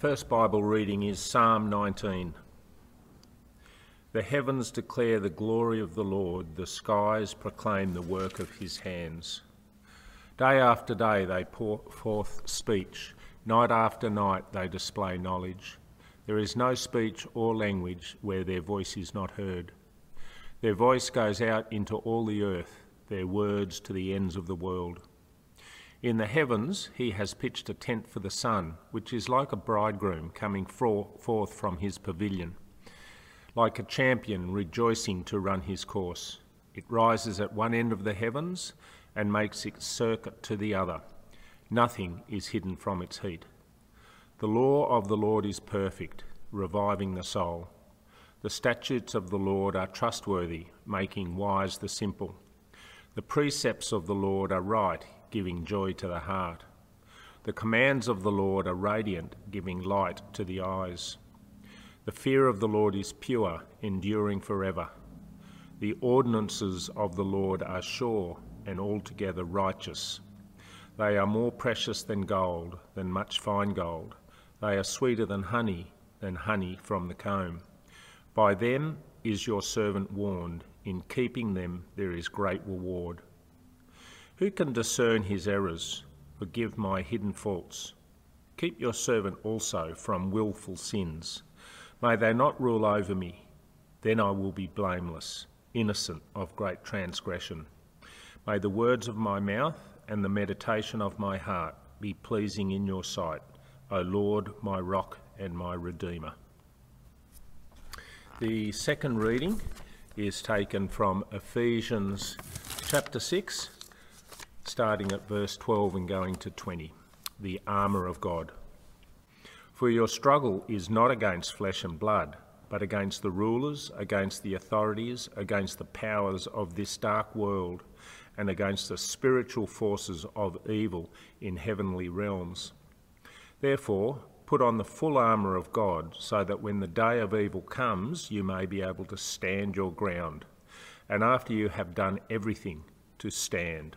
first Bible reading is Psalm 19. The heavens declare the glory of the Lord, the skies proclaim the work of his hands. Day after day they pour forth speech, night after night they display knowledge. There is no speech or language where their voice is not heard. Their voice goes out into all the earth, their words to the ends of the world. In the heavens he has pitched a tent for the sun, which is like a bridegroom coming forth from his pavilion like a champion rejoicing to run his course. It rises at one end of the heavens and makes its circuit to the other. Nothing is hidden from its heat. The law of the Lord is perfect, reviving the soul. The statutes of the Lord are trustworthy, making wise the simple. The precepts of the Lord are right, giving joy to the heart. The commands of the Lord are radiant, giving light to the eyes. The fear of the Lord is pure, enduring forever. The ordinances of the Lord are sure and altogether righteous. They are more precious than gold, than much fine gold. They are sweeter than honey, than honey from the comb. By them is your servant warned. In keeping them there is great reward. Who can discern his errors? Forgive my hidden faults. Keep your servant also from wilful sins. May they not rule over me, then I will be blameless, innocent of great transgression. May the words of my mouth and the meditation of my heart be pleasing in your sight, O Lord, my rock and my redeemer. The second reading is taken from Ephesians chapter 6, starting at verse 12 and going to 20. The armour of God. For your struggle is not against flesh and blood, but against the rulers, against the authorities, against the powers of this dark world, and against the spiritual forces of evil in heavenly realms. Therefore, put on the full armour of God, so that when the day of evil comes, you may be able to stand your ground, and after you have done everything, to stand.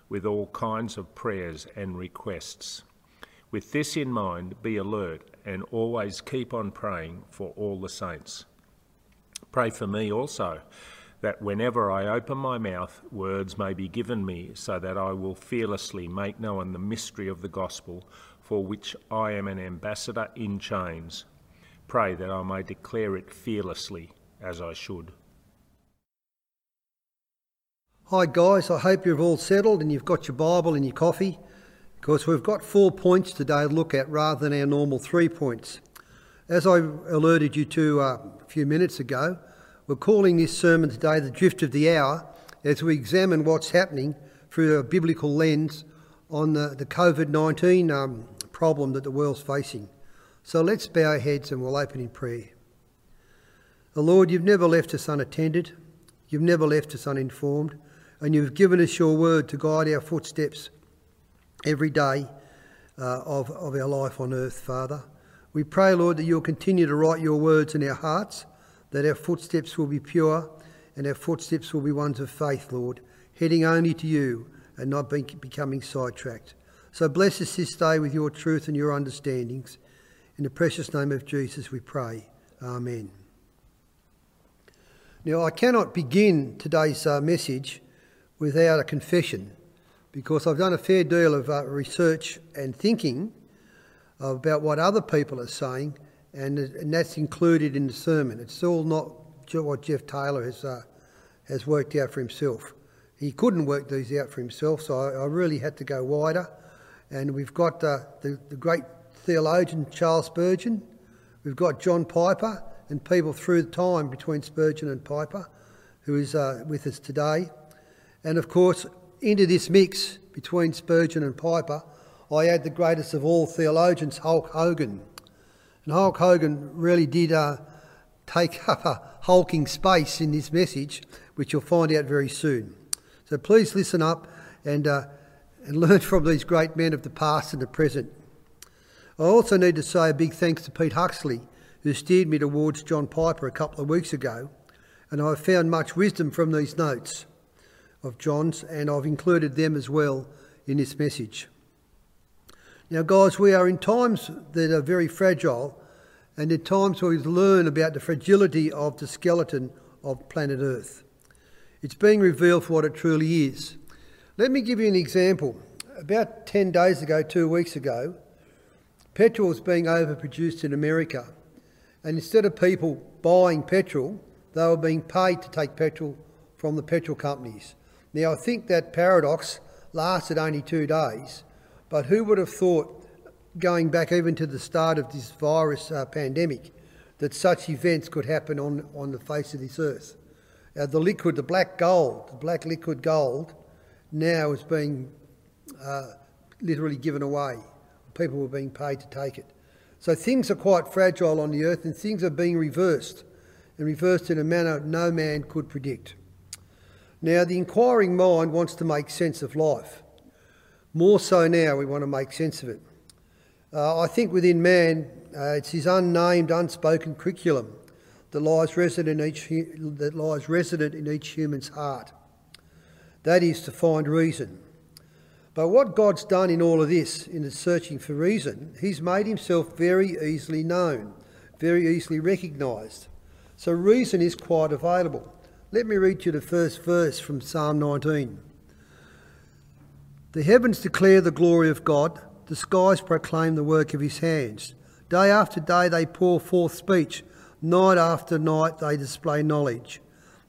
with all kinds of prayers and requests. With this in mind, be alert and always keep on praying for all the saints. Pray for me also, that whenever I open my mouth, words may be given me, so that I will fearlessly make known the mystery of the gospel, for which I am an ambassador in chains. Pray that I may declare it fearlessly, as I should. Hi, guys. I hope you've all settled and you've got your Bible and your coffee. Because we've got four points today to look at rather than our normal three points. As I alerted you to uh, a few minutes ago, we're calling this sermon today The Drift of the Hour as we examine what's happening through a biblical lens on the, the COVID 19 um, problem that the world's facing. So let's bow our heads and we'll open in prayer. The Lord, you've never left us unattended, you've never left us uninformed, and you've given us your word to guide our footsteps every day uh, of, of our life on earth, Father. We pray, Lord, that you'll continue to write your words in our hearts, that our footsteps will be pure and our footsteps will be ones of faith, Lord, heading only to you and not being, becoming sidetracked. So bless us this day with your truth and your understandings. In the precious name of Jesus we pray. Amen. Now, I cannot begin today's uh, message without a confession because I've done a fair deal of uh, research and thinking about what other people are saying, and, and that's included in the sermon. It's all not what Jeff Taylor has, uh, has worked out for himself. He couldn't work these out for himself, so I, I really had to go wider. And we've got uh, the, the great theologian Charles Spurgeon, we've got John Piper, and people through the time between Spurgeon and Piper, who is uh, with us today. And of course, into this mix between Spurgeon and Piper, I add the greatest of all theologians, Hulk Hogan. And Hulk Hogan really did uh, take up a hulking space in this message, which you'll find out very soon. So please listen up and, uh, and learn from these great men of the past and the present. I also need to say a big thanks to Pete Huxley, who steered me towards John Piper a couple of weeks ago, and I've found much wisdom from these notes of John's, and I've included them as well in this message. Now, guys, we are in times that are very fragile, and at times where we learn about the fragility of the skeleton of planet Earth. It's being revealed for what it truly is. Let me give you an example. About 10 days ago, two weeks ago, petrol was being overproduced in America, and instead of people buying petrol, they were being paid to take petrol from the petrol companies. Now, I think that paradox lasted only two days, but who would have thought, going back even to the start of this virus uh, pandemic, that such events could happen on, on the face of this earth? The liquid, the black gold, the black liquid gold, now is being uh, literally given away. People were being paid to take it. So things are quite fragile on the earth and things are being reversed, and reversed in a manner no man could predict. Now, the inquiring mind wants to make sense of life. More so now, we want to make sense of it. Uh, I think within man, uh, it's his unnamed, unspoken curriculum that lies resident in each that lies resident in each human's heart. That is to find reason. But what God's done in all of this, in the searching for reason, He's made Himself very easily known, very easily recognised. So reason is quite available. Let me read you the first verse from Psalm 19. The heavens declare the glory of God, the skies proclaim the work of his hands. Day after day they pour forth speech, night after night they display knowledge.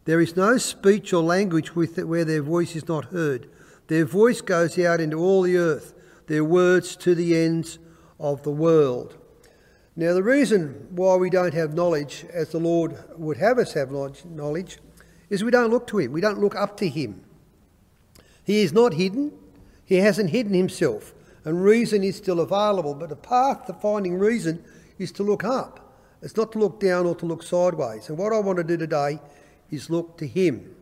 There is no speech or language with it where their voice is not heard. Their voice goes out into all the earth, their words to the ends of the world. Now, the reason why we don't have knowledge as the Lord would have us have knowledge is we don't look to him, we don't look up to him. He is not hidden, he hasn't hidden himself, and reason is still available. But the path to finding reason is to look up. It's not to look down or to look sideways. And what I want to do today is look to him.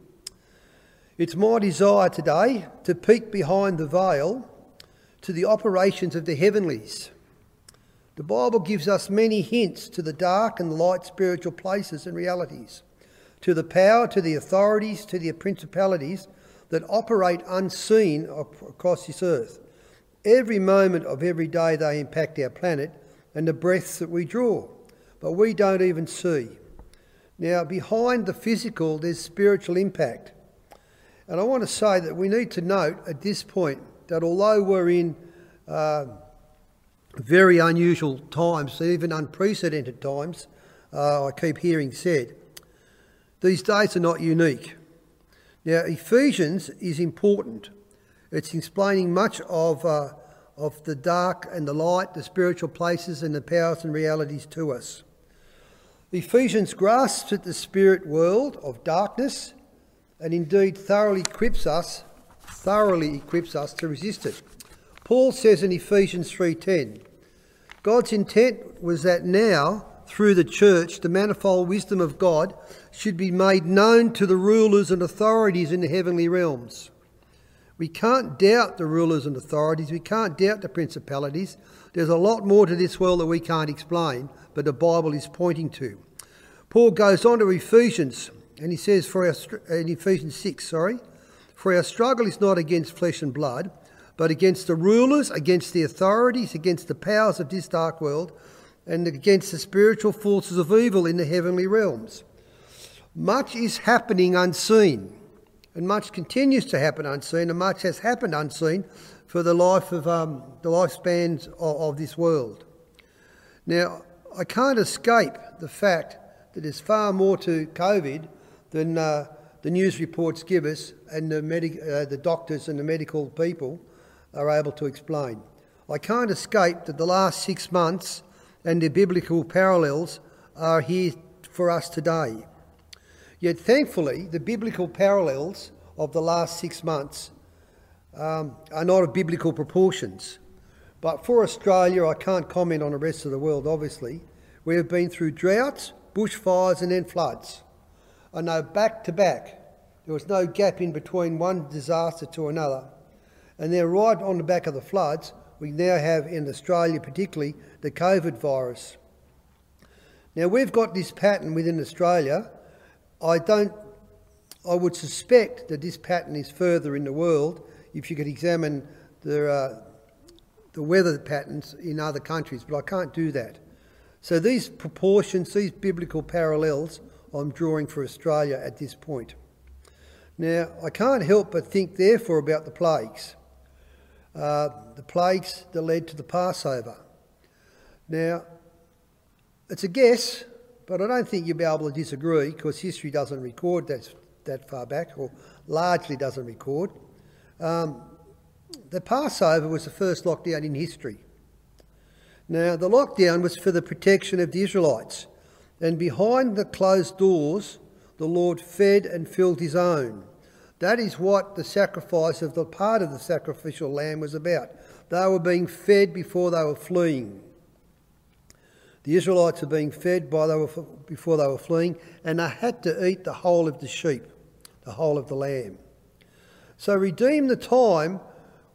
It's my desire today to peek behind the veil to the operations of the heavenlies. The Bible gives us many hints to the dark and light spiritual places and realities to the power, to the authorities, to the principalities that operate unseen across this earth. Every moment of every day they impact our planet and the breaths that we draw, but we don't even see. Now, behind the physical, there's spiritual impact. And I want to say that we need to note at this point that although we're in uh, very unusual times, even unprecedented times, uh, I keep hearing said, these days are not unique. Now, Ephesians is important. It's explaining much of, uh, of the dark and the light, the spiritual places and the powers and realities to us. Ephesians grasps at the spirit world of darkness and indeed thoroughly equips us, thoroughly equips us to resist it. Paul says in Ephesians 3:10, God's intent was that now through the church, the manifold wisdom of God should be made known to the rulers and authorities in the heavenly realms. We can't doubt the rulers and authorities, we can't doubt the principalities. There's a lot more to this world that we can't explain, but the Bible is pointing to. Paul goes on to Ephesians, and he says, for our, in Ephesians 6, sorry, for our struggle is not against flesh and blood, but against the rulers, against the authorities, against the powers of this dark world and against the spiritual forces of evil in the heavenly realms. Much is happening unseen, and much continues to happen unseen, and much has happened unseen for the life of um, the lifespans of, of this world. Now, I can't escape the fact that there's far more to COVID than uh, the news reports give us, and the, uh, the doctors and the medical people are able to explain. I can't escape that the last six months and the biblical parallels are here for us today. Yet thankfully, the biblical parallels of the last six months um, are not of biblical proportions. But for Australia, I can't comment on the rest of the world, obviously, We have been through droughts, bushfires, and then floods. I know back to back. There was no gap in between one disaster to another. And then, right on the back of the floods, we now have in Australia, particularly, the COVID virus. Now, we've got this pattern within Australia. I don't, I would suspect that this pattern is further in the world if you could examine the, uh, the weather patterns in other countries, but I can't do that. So these proportions, these biblical parallels, I'm drawing for Australia at this point. Now, I can't help but think, therefore, about the plagues. Uh, the plagues that led to the Passover. Now, it's a guess, but I don't think you'll be able to disagree because history doesn't record that, that far back, or largely doesn't record. Um, the Passover was the first lockdown in history. Now, the lockdown was for the protection of the Israelites, and behind the closed doors, the Lord fed and filled his own. That is what the sacrifice of the part of the sacrificial lamb was about. They were being fed before they were fleeing. The Israelites were being fed by they were, before they were fleeing, and they had to eat the whole of the sheep, the whole of the lamb. So redeem the time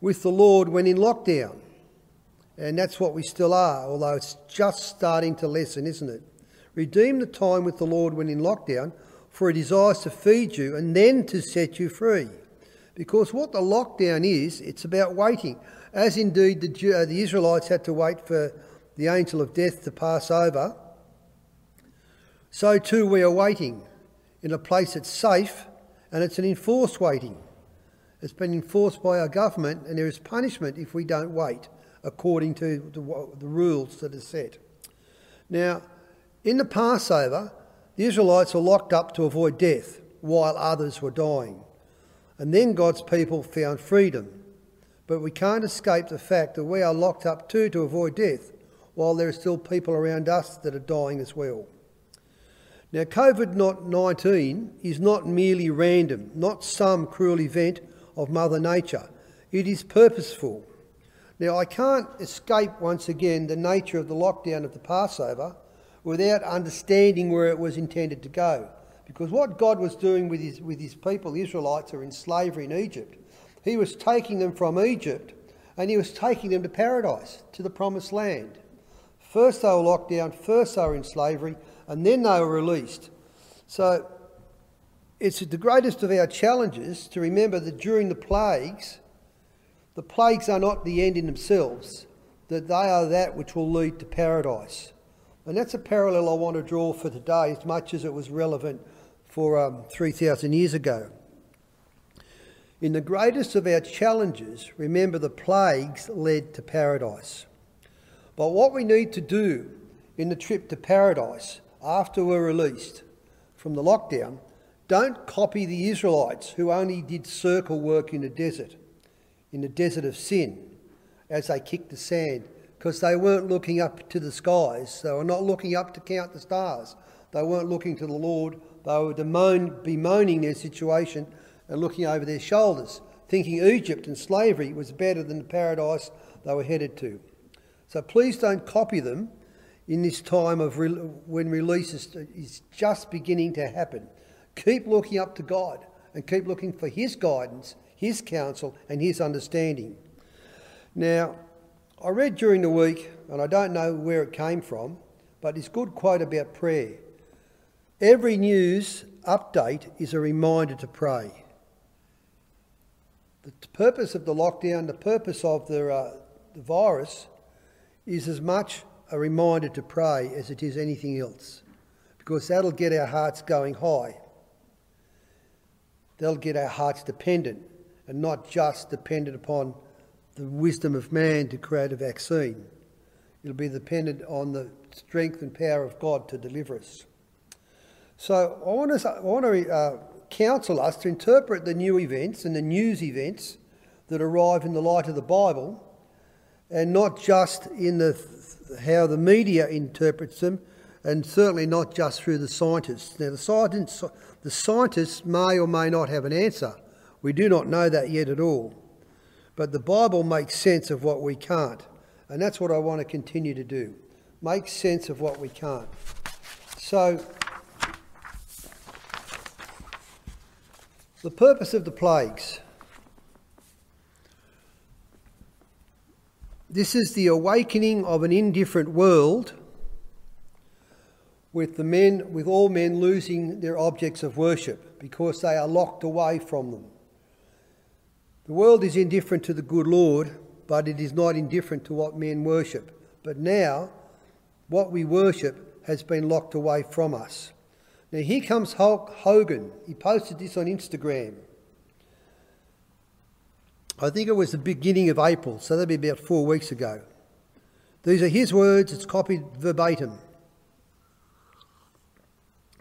with the Lord when in lockdown. And that's what we still are, although it's just starting to lessen, isn't it? Redeem the time with the Lord when in lockdown, for he desires to feed you and then to set you free. Because what the lockdown is, it's about waiting. As indeed the, uh, the Israelites had to wait for the angel of death to pass over, so too we are waiting in a place that's safe and it's an enforced waiting. It's been enforced by our government and there is punishment if we don't wait according to the, the rules that are set. Now, in the Passover, the Israelites were locked up to avoid death while others were dying. And then God's people found freedom. But we can't escape the fact that we are locked up too to avoid death while there are still people around us that are dying as well. Now, COVID 19 is not merely random, not some cruel event of Mother Nature. It is purposeful. Now, I can't escape once again the nature of the lockdown of the Passover without understanding where it was intended to go. Because what God was doing with his, with his people, the Israelites, are in slavery in Egypt. He was taking them from Egypt and he was taking them to paradise, to the promised land. First they were locked down, first they were in slavery, and then they were released. So it's the greatest of our challenges to remember that during the plagues, the plagues are not the end in themselves, that they are that which will lead to paradise. And that's a parallel I want to draw for today as much as it was relevant for um, 3,000 years ago. In the greatest of our challenges, remember the plagues led to paradise. But what we need to do in the trip to paradise after we're released from the lockdown don't copy the Israelites who only did circle work in the desert, in the desert of sin, as they kicked the sand, because they weren't looking up to the skies. They were not looking up to count the stars. They weren't looking to the Lord. They were bemoan, bemoaning their situation and looking over their shoulders, thinking Egypt and slavery was better than the paradise they were headed to. So please don't copy them in this time of re- when release is, is just beginning to happen. Keep looking up to God and keep looking for His guidance, His counsel, and His understanding. Now, I read during the week, and I don't know where it came from, but this good quote about prayer. Every news update is a reminder to pray. The purpose of the lockdown, the purpose of the, uh, the virus, is as much a reminder to pray as it is anything else, because that'll get our hearts going high. They'll get our hearts dependent and not just dependent upon the wisdom of man to create a vaccine. It'll be dependent on the strength and power of God to deliver us. So I want to, I want to uh, counsel us to interpret the new events and the news events that arrive in the light of the Bible and not just in the, how the media interprets them and certainly not just through the scientists. Now, the scientists, the scientists may or may not have an answer. We do not know that yet at all. But the Bible makes sense of what we can't. And that's what I want to continue to do. make sense of what we can't. So, the purpose of the plagues. This is the awakening of an indifferent world with the men with all men losing their objects of worship because they are locked away from them. The world is indifferent to the good Lord, but it is not indifferent to what men worship. But now, what we worship has been locked away from us. Now, here comes Hulk Hogan. He posted this on Instagram. I think it was the beginning of April, so that'd be about four weeks ago. These are his words, it's copied verbatim.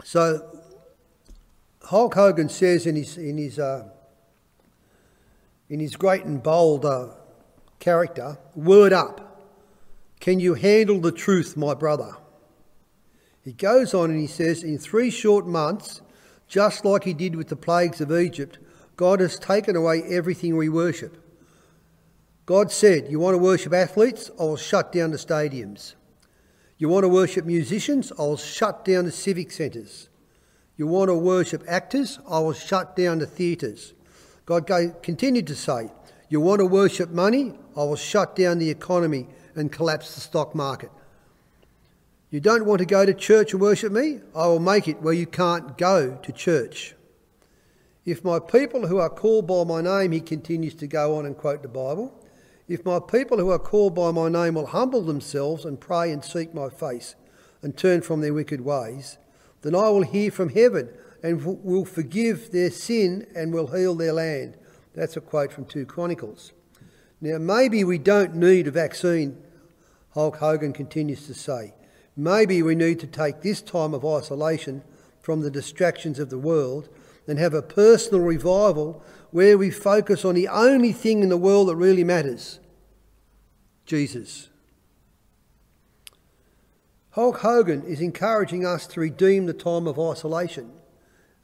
So, Hulk Hogan says in his, in his, uh, in his great and bold uh, character, word up. Can you handle the truth, my brother? He goes on and he says, In three short months, just like he did with the plagues of Egypt, God has taken away everything we worship. God said, You want to worship athletes? I will shut down the stadiums. You want to worship musicians? I will shut down the civic centres. You want to worship actors? I will shut down the theatres. God continued to say, You want to worship money? I will shut down the economy and collapse the stock market. You don't want to go to church and worship me? I will make it where you can't go to church. If my people who are called by my name, he continues to go on and quote the Bible, if my people who are called by my name will humble themselves and pray and seek my face and turn from their wicked ways, then I will hear from heaven and will forgive their sin and will heal their land. That's a quote from 2 Chronicles. Now, maybe we don't need a vaccine, Hulk Hogan continues to say. Maybe we need to take this time of isolation from the distractions of the world and have a personal revival where we focus on the only thing in the world that really matters Jesus. Hulk Hogan is encouraging us to redeem the time of isolation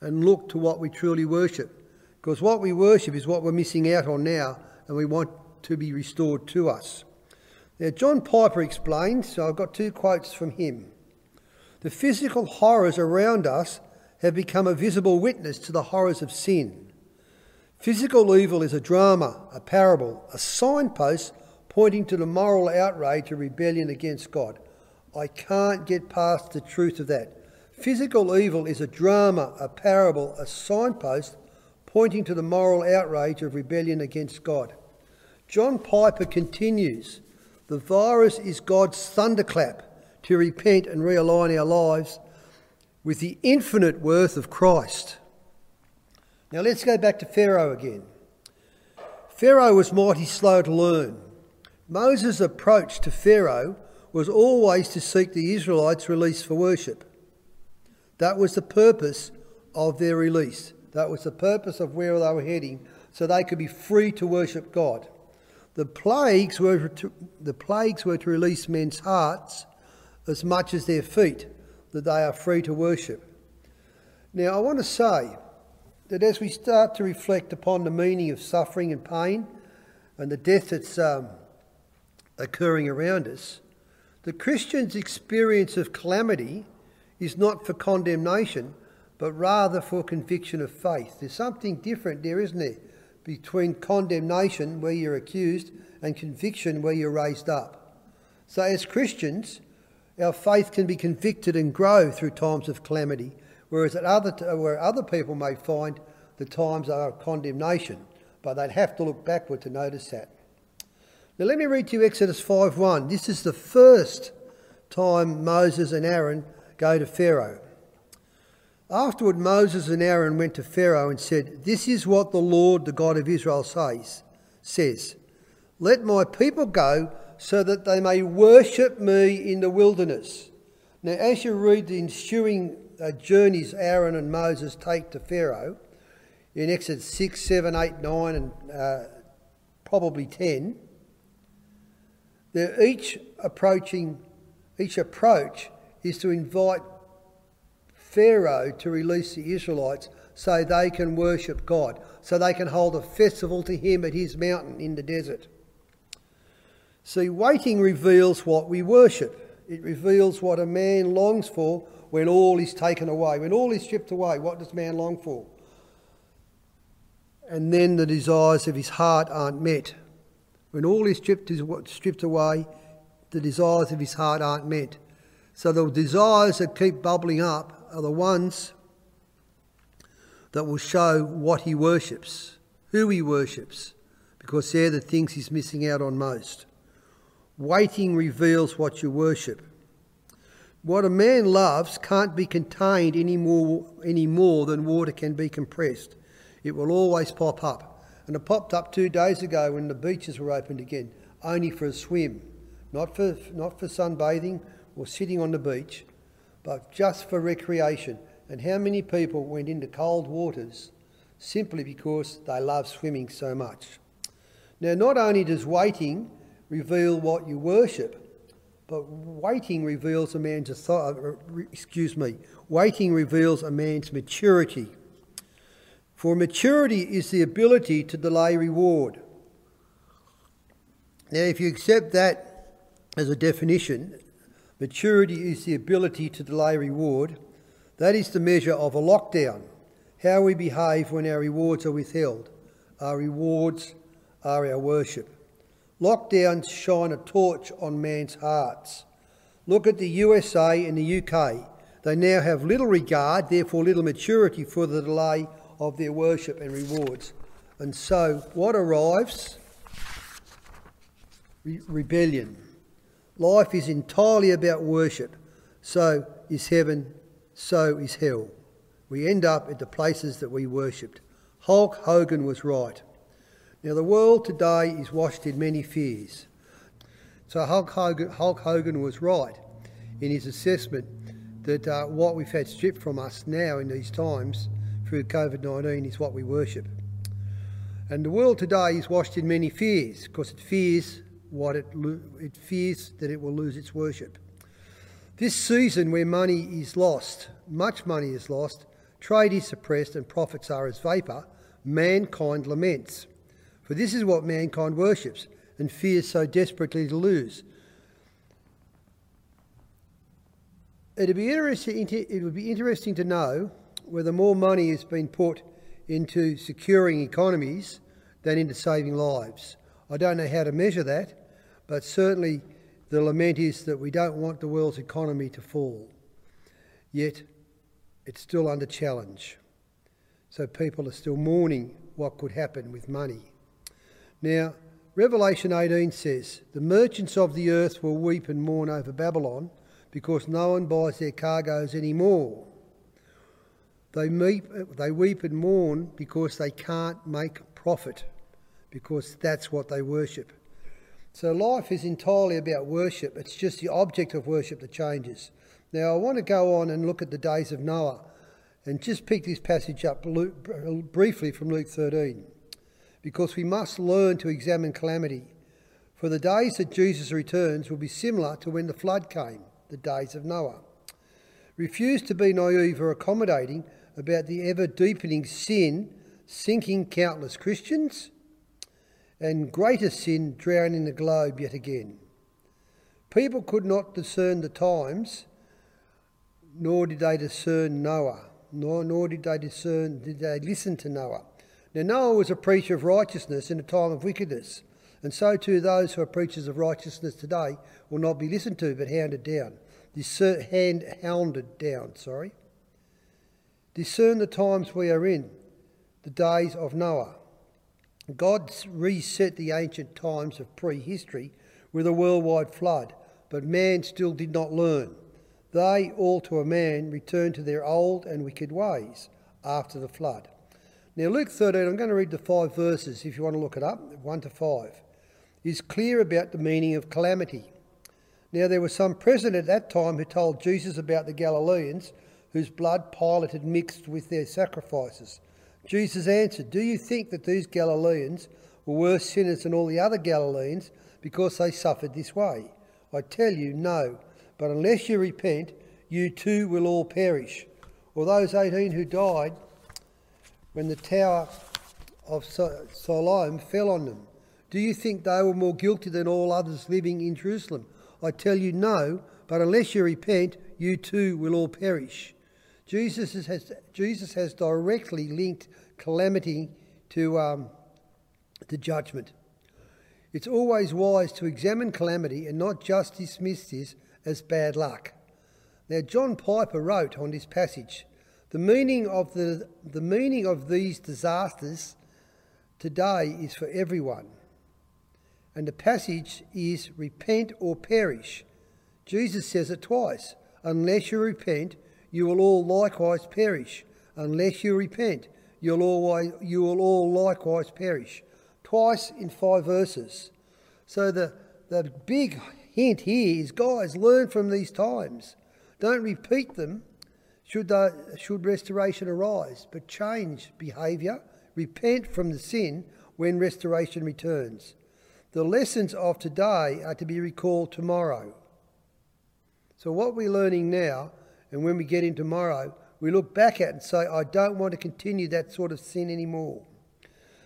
and look to what we truly worship. Because what we worship is what we're missing out on now, and we want to be restored to us. Now, John Piper explains, so I've got two quotes from him. The physical horrors around us have become a visible witness to the horrors of sin. Physical evil is a drama, a parable, a signpost pointing to the moral outrage of rebellion against God. I can't get past the truth of that. Physical evil is a drama, a parable, a signpost pointing to the moral outrage of rebellion against God. John Piper continues The virus is God's thunderclap to repent and realign our lives with the infinite worth of Christ. Now let's go back to Pharaoh again. Pharaoh was mighty slow to learn. Moses' approach to Pharaoh was always to seek the Israelites' release for worship. That was the purpose of their release. That was the purpose of where they were heading, so they could be free to worship God. The plagues were to, the plagues were to release men's hearts as much as their feet, that they are free to worship. Now, I want to say that as we start to reflect upon the meaning of suffering and pain and the death that's um, occurring around us, the Christian's experience of calamity is not for condemnation, but rather for conviction of faith. There's something different there, isn't there, between condemnation, where you're accused, and conviction, where you're raised up. So, as Christians, our faith can be convicted and grow through times of calamity, whereas at other where other people may find the times are of condemnation, but they'd have to look backward to notice that. Now let me read to you Exodus 5:1. This is the first time Moses and Aaron go to Pharaoh. Afterward, Moses and Aaron went to Pharaoh and said, This is what the Lord, the God of Israel, says, says, Let my people go so that they may worship me in the wilderness. Now, as you read the ensuing uh, journeys Aaron and Moses take to Pharaoh, in Exodus 6, 7, 8, 9, and uh, probably 10, they're each approaching, each approach is to invite Pharaoh to release the Israelites so they can worship God, so they can hold a festival to him at his mountain in the desert. See, waiting reveals what we worship. It reveals what a man longs for when all is taken away. When all is stripped away, what does man long for? And then the desires of his heart aren't met. When all is stripped, stripped away, the desires of his heart aren't met. So the desires that keep bubbling up are the ones that will show what he worships, who he worships, because they're the things he's missing out on most. Waiting reveals what you worship. What a man loves can't be contained any more, any more than water can be compressed. It will always pop up. And it popped up two days ago when the beaches were opened again, only for a swim, not for, not for sunbathing or sitting on the beach, but just for recreation. And how many people went into cold waters simply because they love swimming so much? Now, not only does waiting reveal what you worship, but waiting reveals a man's authority, excuse me, waiting reveals a man's maturity. For maturity is the ability to delay reward. Now, if you accept that as a definition, maturity is the ability to delay reward. That is the measure of a lockdown, how we behave when our rewards are withheld. Our rewards are our worship. Lockdowns shine a torch on man's hearts. Look at the USA and the UK. They now have little regard, therefore little maturity for the delay of their worship and rewards. And so, what arrives? Re- rebellion. Life is entirely about worship. So is heaven, so is hell. We end up at the places that we worshipped. Hulk Hogan was right. Now, the world today is washed in many fears. So, Hulk Hogan, Hulk Hogan was right in his assessment that uh, what we've had stripped from us now in these times through COVID 19 is what we worship. And the world today is washed in many fears because it fears what it, it fears that it will lose its worship. This season where money is lost, much money is lost, trade is suppressed, and profits are as vapour, mankind laments. For this is what mankind worships and fears so desperately to lose. It'd be interesting, it would be interesting to know whether more money has been put into securing economies than into saving lives. I don't know how to measure that, but certainly the lament is that we don't want the world's economy to fall. Yet it's still under challenge. So people are still mourning what could happen with money. Now, Revelation 18 says, The merchants of the earth will weep and mourn over Babylon because no one buys their cargoes anymore. They, they weep and mourn because they can't make profit, because that's what they worship. So life is entirely about worship. It's just the object of worship that changes. Now, I want to go on and look at the days of Noah and just pick this passage up briefly from Luke 13, because we must learn to examine calamity. For the days that Jesus returns will be similar to when the flood came, the days of Noah. Refuse to be naive or accommodating about the ever deepening sin sinking countless Christians and greater sin drowning the globe yet again. People could not discern the times, nor did they discern Noah, nor, nor did they discern, did they listen to Noah. Now, Noah was a preacher of righteousness in a time of wickedness, and so too those who are preachers of righteousness today will not be listened to but hounded down. This hand hounded down, sorry. Discern the times we are in, the days of Noah. God reset the ancient times of prehistory with a worldwide flood, but man still did not learn. They, all to a man, returned to their old and wicked ways after the flood. Now, Luke 13, I'm going to read the five verses if you want to look it up, 1 to 5, is clear about the meaning of calamity. Now, there were some present at that time who told Jesus about the Galileans whose blood Pilate had mixed with their sacrifices. Jesus answered, Do you think that these Galileans were worse sinners than all the other Galileans because they suffered this way? I tell you, no. But unless you repent, you too will all perish. Or those 18 who died when the tower of Siloam fell on them. Do you think they were more guilty than all others living in Jerusalem? I tell you no, but unless you repent, you too will all perish. Jesus has, Jesus has directly linked calamity to, um, to judgment. It's always wise to examine calamity and not just dismiss this as bad luck. Now, John Piper wrote on this passage the meaning of, the, the meaning of these disasters today is for everyone. And the passage is repent or perish. Jesus says it twice. Unless you repent, you will all likewise perish. Unless you repent, you'll always, you will all likewise perish. Twice in five verses. So the, the big hint here is guys, learn from these times. Don't repeat them should, the, should restoration arise, but change behaviour, repent from the sin when restoration returns. The lessons of today are to be recalled tomorrow. So, what we're learning now, and when we get in tomorrow, we look back at and say, I don't want to continue that sort of sin anymore.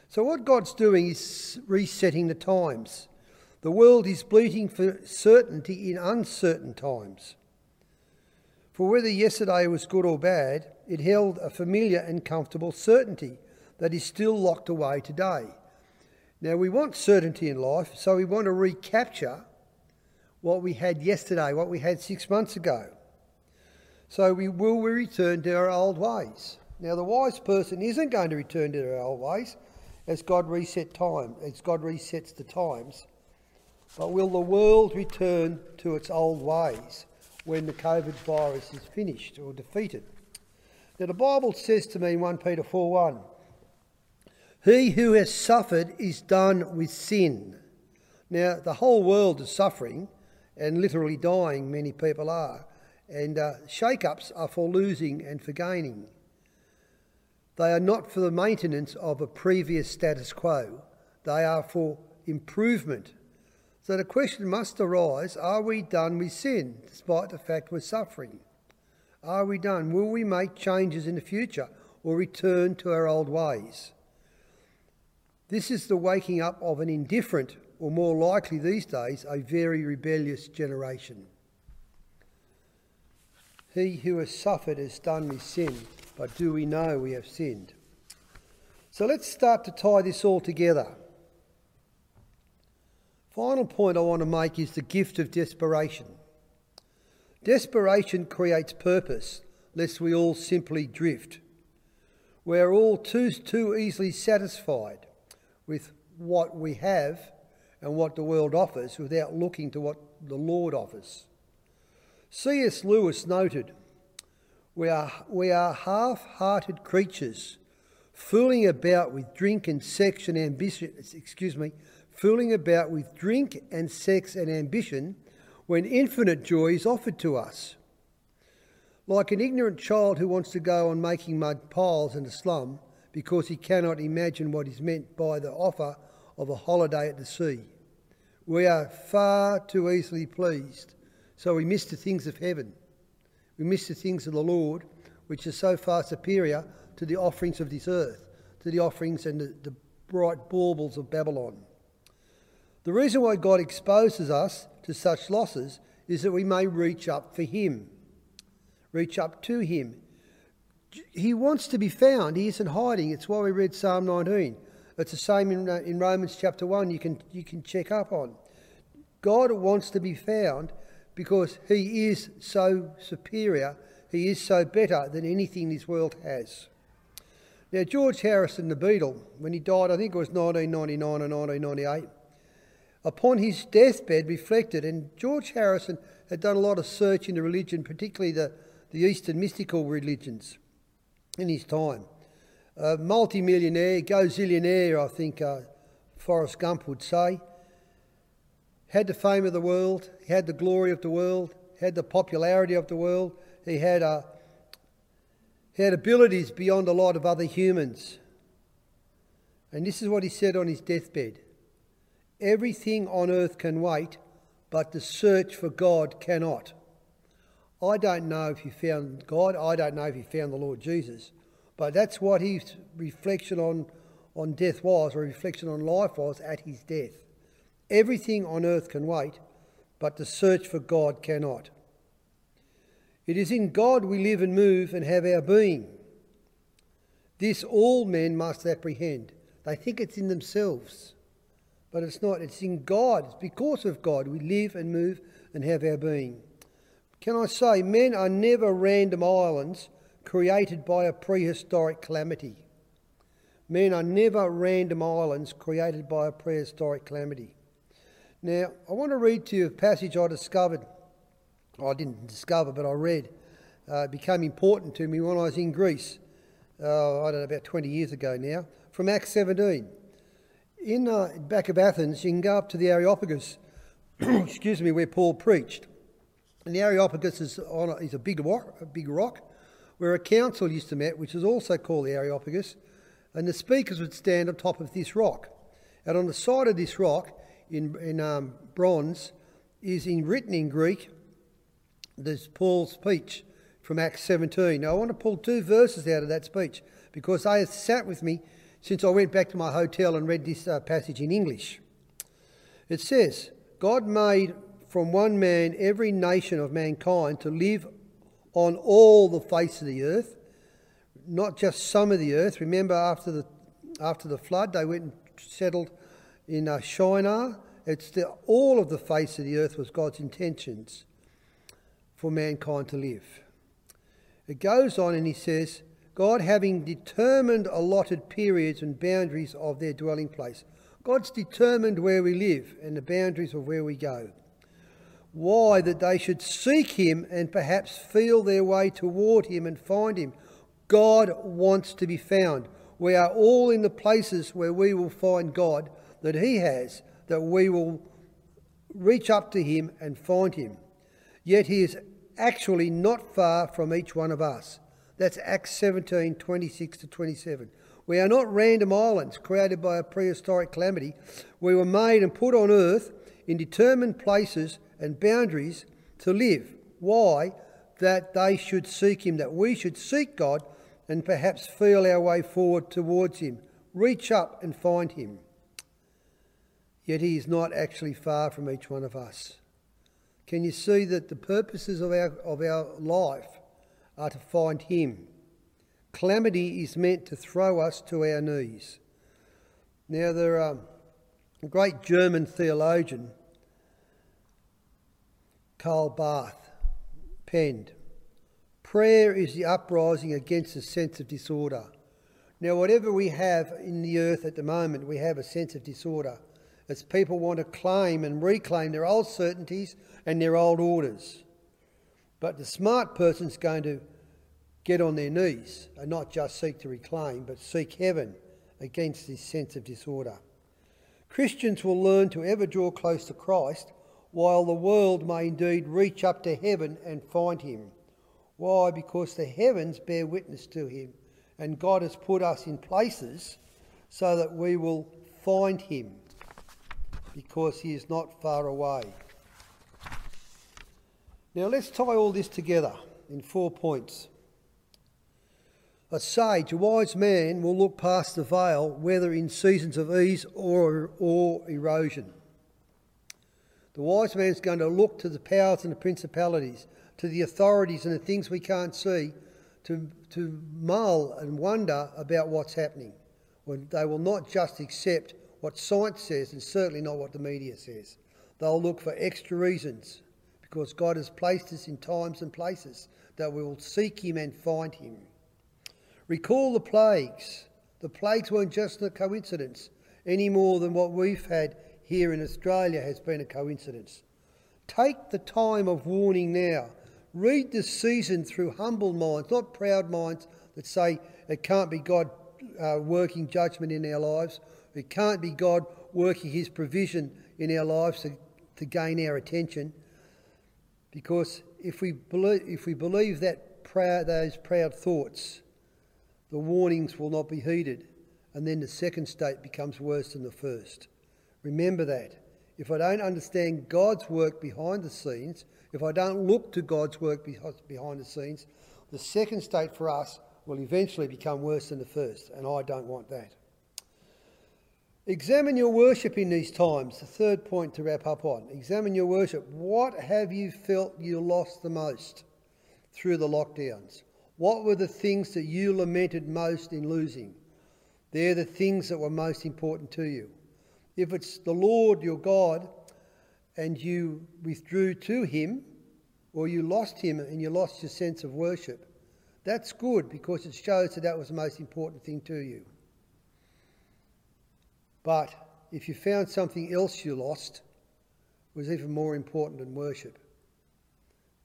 So, what God's doing is resetting the times. The world is bleating for certainty in uncertain times. For whether yesterday was good or bad, it held a familiar and comfortable certainty that is still locked away today. Now, we want certainty in life, so we want to recapture what we had yesterday, what we had six months ago. So we will return to our old ways. Now, the wise person isn't going to return to their old ways as God reset time, as God resets the times. But will the world return to its old ways? When the COVID virus is finished or defeated. Now, the Bible says to me in 1 Peter 4 1, He who has suffered is done with sin. Now, the whole world is suffering and literally dying, many people are, and uh, shake ups are for losing and for gaining. They are not for the maintenance of a previous status quo, they are for improvement so the question must arise are we done with sin, despite the fact we're suffering? Are we done? Will we make changes in the future or return to our old ways? This is the waking up of an indifferent, or more likely these days, a very rebellious generation. He who has suffered has done with sin, but do we know we have sinned? So let's start to tie this all together. Final point I want to make is the gift of desperation. Desperation creates purpose, lest we all simply drift. We're all too, too easily satisfied with what we have and what the world offers without looking to what the Lord offers. C.S. Lewis noted, we are, we are half hearted creatures, fooling about with drink and sex and ambition, excuse me, fooling about with drink and sex and ambition when infinite joy is offered to us. Like an ignorant child who wants to go on making mud piles in a slum because he cannot imagine what is meant by the offer of a holiday at the sea. We are far too easily pleased, so we miss the things of heaven. We miss the things of the Lord, which are so far superior to the offerings of this earth, to the offerings and the, the bright baubles of Babylon. The reason why God exposes us to such losses is that we may reach up for Him, reach up to Him. He wants to be found. He isn't hiding. It's why we read Psalm 19. It's the same in, uh, in Romans chapter 1. You can, you can check up on. God wants to be found because He is so superior. He is so better than anything this world has. Now, George Harrison, the Beatle, when he died, I think it was 1999 or 1998, upon his deathbed reflected, and George Harrison had done a lot of search into religion, particularly the, the Eastern mystical religions in his time. A multi-millionaire, gazillionaire, I think uh, Forrest Gump would say. Had the fame of the world, he had the glory of the world, had the popularity of the world, he had, uh, he had abilities beyond a lot of other humans. And this is what he said on his deathbed Everything on earth can wait, but the search for God cannot. I don't know if he found God, I don't know if he found the Lord Jesus, but that's what his reflection on, on death was, or reflection on life was at his death. Everything on earth can wait, but the search for God cannot. It is in God we live and move and have our being. This all men must apprehend. They think it's in themselves, but it's not. It's in God. It's because of God we live and move and have our being. Can I say, men are never random islands created by a prehistoric calamity. Men are never random islands created by a prehistoric calamity. Now, I want to read to you a passage I discovered. I didn't discover, but I read. Uh, it became important to me when I was in Greece, uh, I don't know, about 20 years ago now, from Acts 17. In uh, back of Athens, you can go up to the Areopagus, excuse me, where Paul preached. And the Areopagus is, on a, is a big rock, a big rock, where a council used to meet, which is also called the Areopagus, and the speakers would stand on top of this rock. And on the side of this rock, in, in um, bronze, is in, written in Greek, there's Paul's speech from Acts 17. Now, I want to pull two verses out of that speech because they have sat with me since I went back to my hotel and read this uh, passage in English. It says, God made from one man every nation of mankind to live on all the face of the earth, not just some of the earth. Remember, after the, after the flood, they went and settled in uh, Shinar. It's the, all of the face of the earth was God's intentions for mankind to live. It goes on and he says, God having determined allotted periods and boundaries of their dwelling place. God's determined where we live and the boundaries of where we go. Why? That they should seek him and perhaps feel their way toward him and find him. God wants to be found. We are all in the places where we will find God that he has, that we will reach up to him and find him. Yet he is actually not far from each one of us. That's Acts 17 26 to 27. We are not random islands created by a prehistoric calamity. We were made and put on earth in determined places and boundaries to live. Why? That they should seek Him, that we should seek God and perhaps feel our way forward towards Him, reach up and find Him. Yet He is not actually far from each one of us. Can you see that the purposes of our, of our life are to find Him? Calamity is meant to throw us to our knees. Now, there are a great German theologian, Karl Barth, penned, Prayer is the uprising against a sense of disorder. Now, whatever we have in the earth at the moment, we have a sense of disorder as people want to claim and reclaim their old certainties and their old orders. But the smart person's going to get on their knees and not just seek to reclaim, but seek heaven against this sense of disorder. Christians will learn to ever draw close to Christ, while the world may indeed reach up to heaven and find him. Why? Because the heavens bear witness to him, and God has put us in places so that we will find him because he is not far away. Now let's tie all this together in four points. A sage, a wise man, will look past the veil, whether in seasons of ease or, or erosion. The wise man is going to look to the powers and the principalities, to the authorities and the things we can't see, to, to mull and wonder about what's happening. When they will not just accept what science says and certainly not what the media says. They'll look for extra reasons because God has placed us in times and places that we will seek Him and find Him. Recall the plagues. The plagues weren't just a coincidence any more than what we've had here in Australia has been a coincidence. Take the time of warning now. Read the season through humble minds, not proud minds that say it can't be God uh, working judgment in our lives it can't be God working His provision in our lives to, to gain our attention. Because if we believe, if we believe that proud, those proud thoughts, the warnings will not be heeded, and then the second state becomes worse than the first. Remember that. If I don't understand God's work behind the scenes, if I don't look to God's work behind the scenes, the second state for us will eventually become worse than the first, and I don't want that. Examine your worship in these times. The third point to wrap up on. Examine your worship. What have you felt you lost the most through the lockdowns? What were the things that you lamented most in losing? They're the things that were most important to you. If it's the Lord your God and you withdrew to Him, or you lost Him and you lost your sense of worship, that's good because it shows that that was the most important thing to you. But if you found something else you lost was even more important than worship,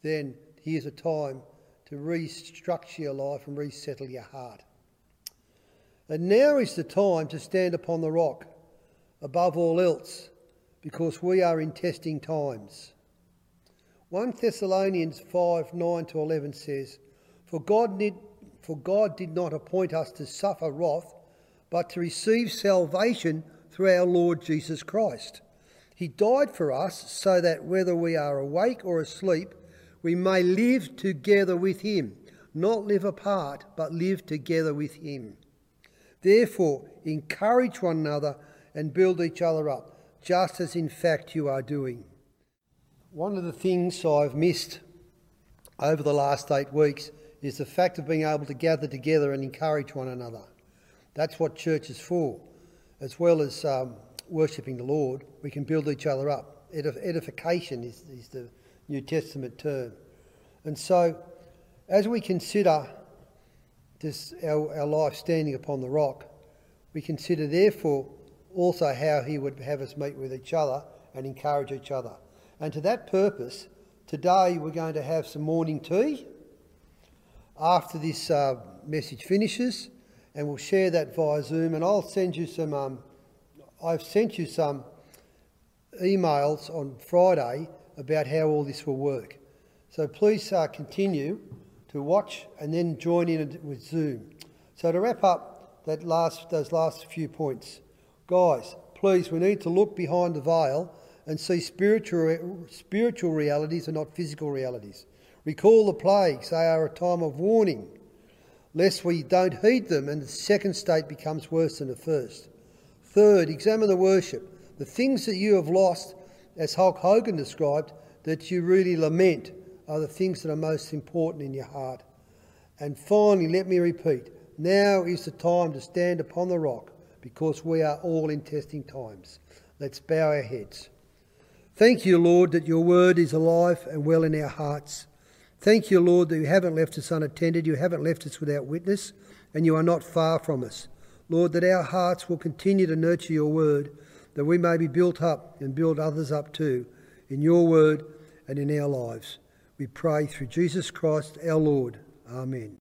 then here's a time to restructure your life and resettle your heart. And now is the time to stand upon the rock above all else because we are in testing times. 1 Thessalonians 5 9 to 11 says, For God did, for God did not appoint us to suffer wrath but to receive salvation through our Lord Jesus Christ. He died for us so that whether we are awake or asleep, we may live together with Him, not live apart, but live together with Him. Therefore, encourage one another and build each other up, just as in fact you are doing. One of the things I've missed over the last eight weeks is the fact of being able to gather together and encourage one another. That's what church is for. As well as um, worshipping the Lord, we can build each other up. Edif- edification is, is the New Testament term. And so, as we consider this, our, our life standing upon the rock, we consider therefore also how he would have us meet with each other and encourage each other. And to that purpose, today we're going to have some morning tea after this uh, message finishes and we'll share that via Zoom. And I'll send you some. Um, I've sent you some emails on Friday about how all this will work. So please uh, continue to watch and then join in with Zoom. So to wrap up that last those last few points, guys, please we need to look behind the veil and see spiritual spiritual realities and not physical realities. Recall the plagues; they are a time of warning lest we don't heed them and the second state becomes worse than the first. Third, examine the worship. The things that you have lost, as Hulk Hogan described, that you really lament are the things that are most important in your heart. And finally, let me repeat now is the time to stand upon the rock because we are all in testing times. Let's bow our heads. Thank you, Lord, that your word is alive and well in our hearts. Thank you, Lord, that you haven't left us unattended, you haven't left us without witness, and you are not far from us. Lord, that our hearts will continue to nurture your word, that we may be built up and build others up too, in your word and in our lives. We pray through Jesus Christ our Lord. Amen.